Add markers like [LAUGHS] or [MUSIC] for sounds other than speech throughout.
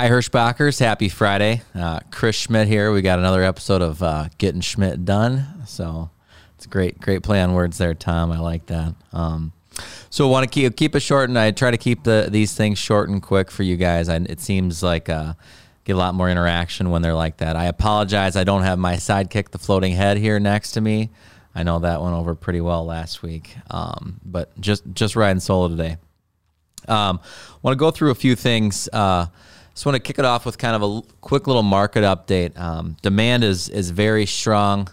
Hi, Hirschbachers. Happy Friday. Uh, Chris Schmidt here. We got another episode of uh, Getting Schmidt Done. So it's a great, great play on words there, Tom. I like that. Um, so I want to keep keep it short, and I try to keep the these things short and quick for you guys. I, it seems like uh, get a lot more interaction when they're like that. I apologize. I don't have my sidekick, the floating head, here next to me. I know that went over pretty well last week, um, but just just riding solo today. Um, want to go through a few things. Uh, just want to kick it off with kind of a quick little market update. Um, demand is is very strong.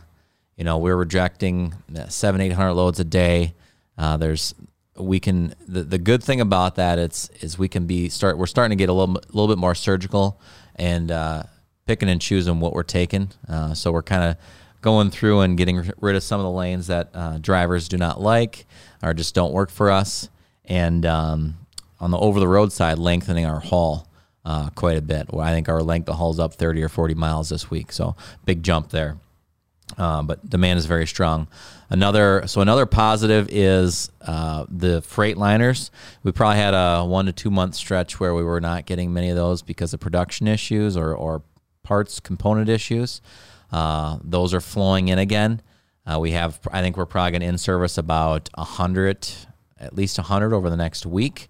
You know, we're rejecting seven eight hundred loads a day. Uh, there's we can the, the good thing about that it's is we can be start we're starting to get a little little bit more surgical and uh, picking and choosing what we're taking. Uh, so we're kind of going through and getting rid of some of the lanes that uh, drivers do not like or just don't work for us, and um, on the over the road side, lengthening our haul uh, quite a bit. I think our length of haul is up 30 or 40 miles this week, so big jump there. Uh, but demand is very strong. Another so another positive is uh, the Freightliners. We probably had a one to two month stretch where we were not getting many of those because of production issues or, or parts component issues. Uh, those are flowing in again. Uh, we have I think we're probably going to in service about hundred, at least hundred over the next week.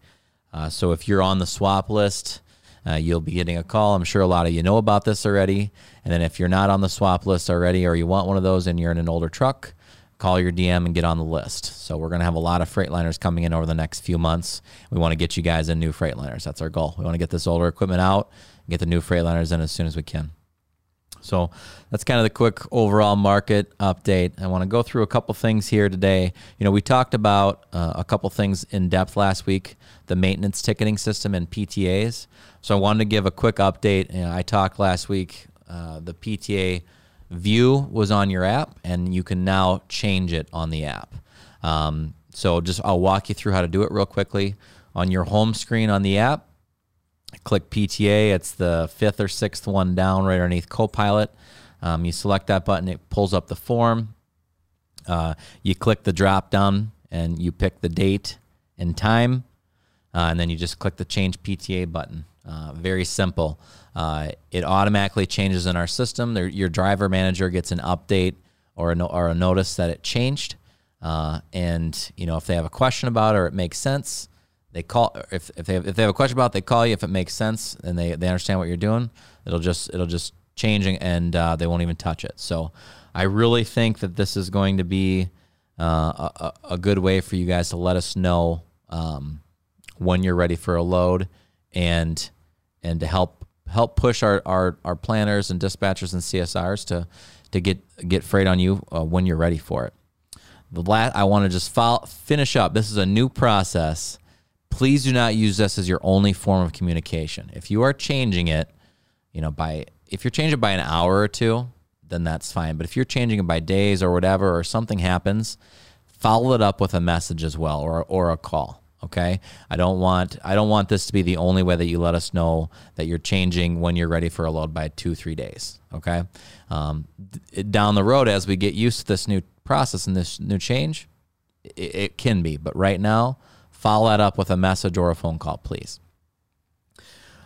Uh, so if you're on the swap list, uh, you'll be getting a call. I'm sure a lot of you know about this already. And then if you're not on the swap list already or you want one of those and you're in an older truck, call your DM and get on the list. So we're going to have a lot of Freightliners coming in over the next few months. We want to get you guys in new Freightliners. That's our goal. We want to get this older equipment out get the new Freightliners in as soon as we can. So that's kind of the quick overall market update. I want to go through a couple things here today. You know, we talked about uh, a couple things in depth last week the maintenance ticketing system and PTAs. So I wanted to give a quick update. You know, I talked last week, uh, the PTA view was on your app, and you can now change it on the app. Um, so just I'll walk you through how to do it real quickly. On your home screen on the app, click PTA. It's the fifth or sixth one down right underneath Copilot. Um, you select that button, it pulls up the form. Uh, you click the drop down and you pick the date and time. Uh, and then you just click the change PTA button. Uh, very simple. Uh, it automatically changes in our system. There, your driver manager gets an update or a, no, or a notice that it changed. Uh, and you know if they have a question about it or it makes sense, they call. If, if they have, if they have a question about, it, they call you. If it makes sense and they, they understand what you're doing, it'll just it'll just change and uh, they won't even touch it. So I really think that this is going to be uh, a, a, good way for you guys to let us know um, when you're ready for a load and and to help help push our, our, our planners and dispatchers and CSRs to to get get freight on you uh, when you're ready for it. The last I want to just follow, finish up. This is a new process. Please do not use this as your only form of communication. If you are changing it, you know, by if you're changing it by an hour or two, then that's fine. But if you're changing it by days or whatever, or something happens, follow it up with a message as well or or a call. Okay, I don't want I don't want this to be the only way that you let us know that you're changing when you're ready for a load by two three days. Okay, um, down the road as we get used to this new process and this new change, it, it can be. But right now, follow that up with a message or a phone call, please.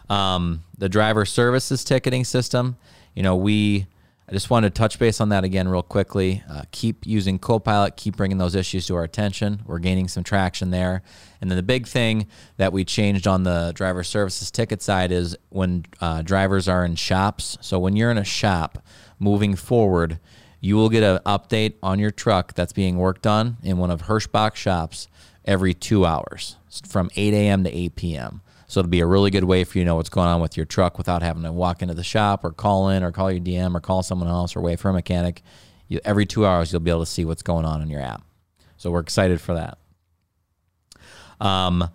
Um, the driver services ticketing system, you know, we I just wanted to touch base on that again real quickly. Uh, keep using Copilot, keep bringing those issues to our attention. We're gaining some traction there. And then the big thing that we changed on the driver services ticket side is when uh, drivers are in shops. So when you're in a shop moving forward, you will get an update on your truck that's being worked on in one of Hirschbach shops every two hours from 8 a.m. to 8 p.m. So it'll be a really good way for you to know what's going on with your truck without having to walk into the shop or call in or call your DM or call someone else or wait for a mechanic. You, every two hours, you'll be able to see what's going on in your app. So we're excited for that. Um,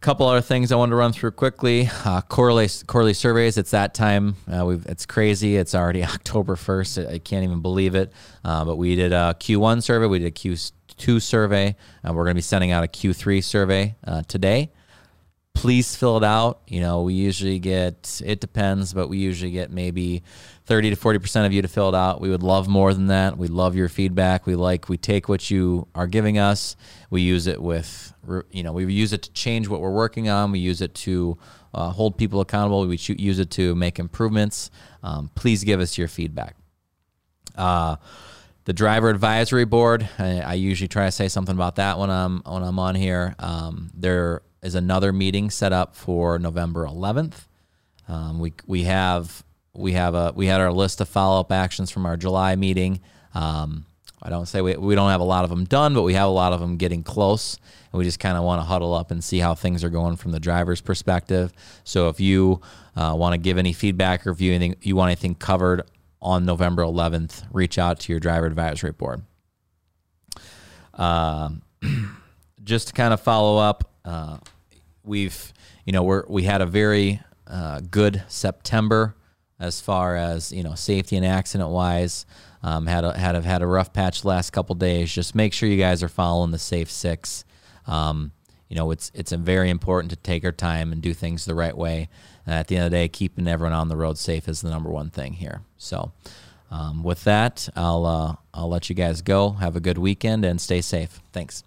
couple other things I wanted to run through quickly. Uh, quarterly quarterly surveys. It's that time. Uh, we've it's crazy. It's already [LAUGHS] October first. I can't even believe it. Uh, but we did a Q1 survey. We did a Q2 survey. we're going to be sending out a Q3 survey uh, today please fill it out. You know, we usually get, it depends, but we usually get maybe 30 to 40% of you to fill it out. We would love more than that. We love your feedback. We like, we take what you are giving us. We use it with, you know, we use it to change what we're working on. We use it to uh, hold people accountable. We use it to make improvements. Um, please give us your feedback. Uh, the driver advisory board. I, I, usually try to say something about that when I'm when I'm on here. Um, there is another meeting set up for November 11th. Um, we we have we have a we had our list of follow up actions from our July meeting. Um, I don't say we, we don't have a lot of them done, but we have a lot of them getting close. And we just kind of want to huddle up and see how things are going from the driver's perspective. So if you uh, want to give any feedback or if you, anything, you want anything covered on November 11th, reach out to your driver advisory board. Uh, [CLEARS THROAT] just to kind of follow up, uh, we've, you know, we're, we had a very uh, good September as far as, you know, safety and accident wise. Um, had a, had a, had a rough patch last couple days. Just make sure you guys are following the Safe Six. Um, you know, it's it's very important to take our time and do things the right way. And at the end of the day, keeping everyone on the road safe is the number one thing here. So, um, with that, I'll uh, I'll let you guys go. Have a good weekend and stay safe. Thanks.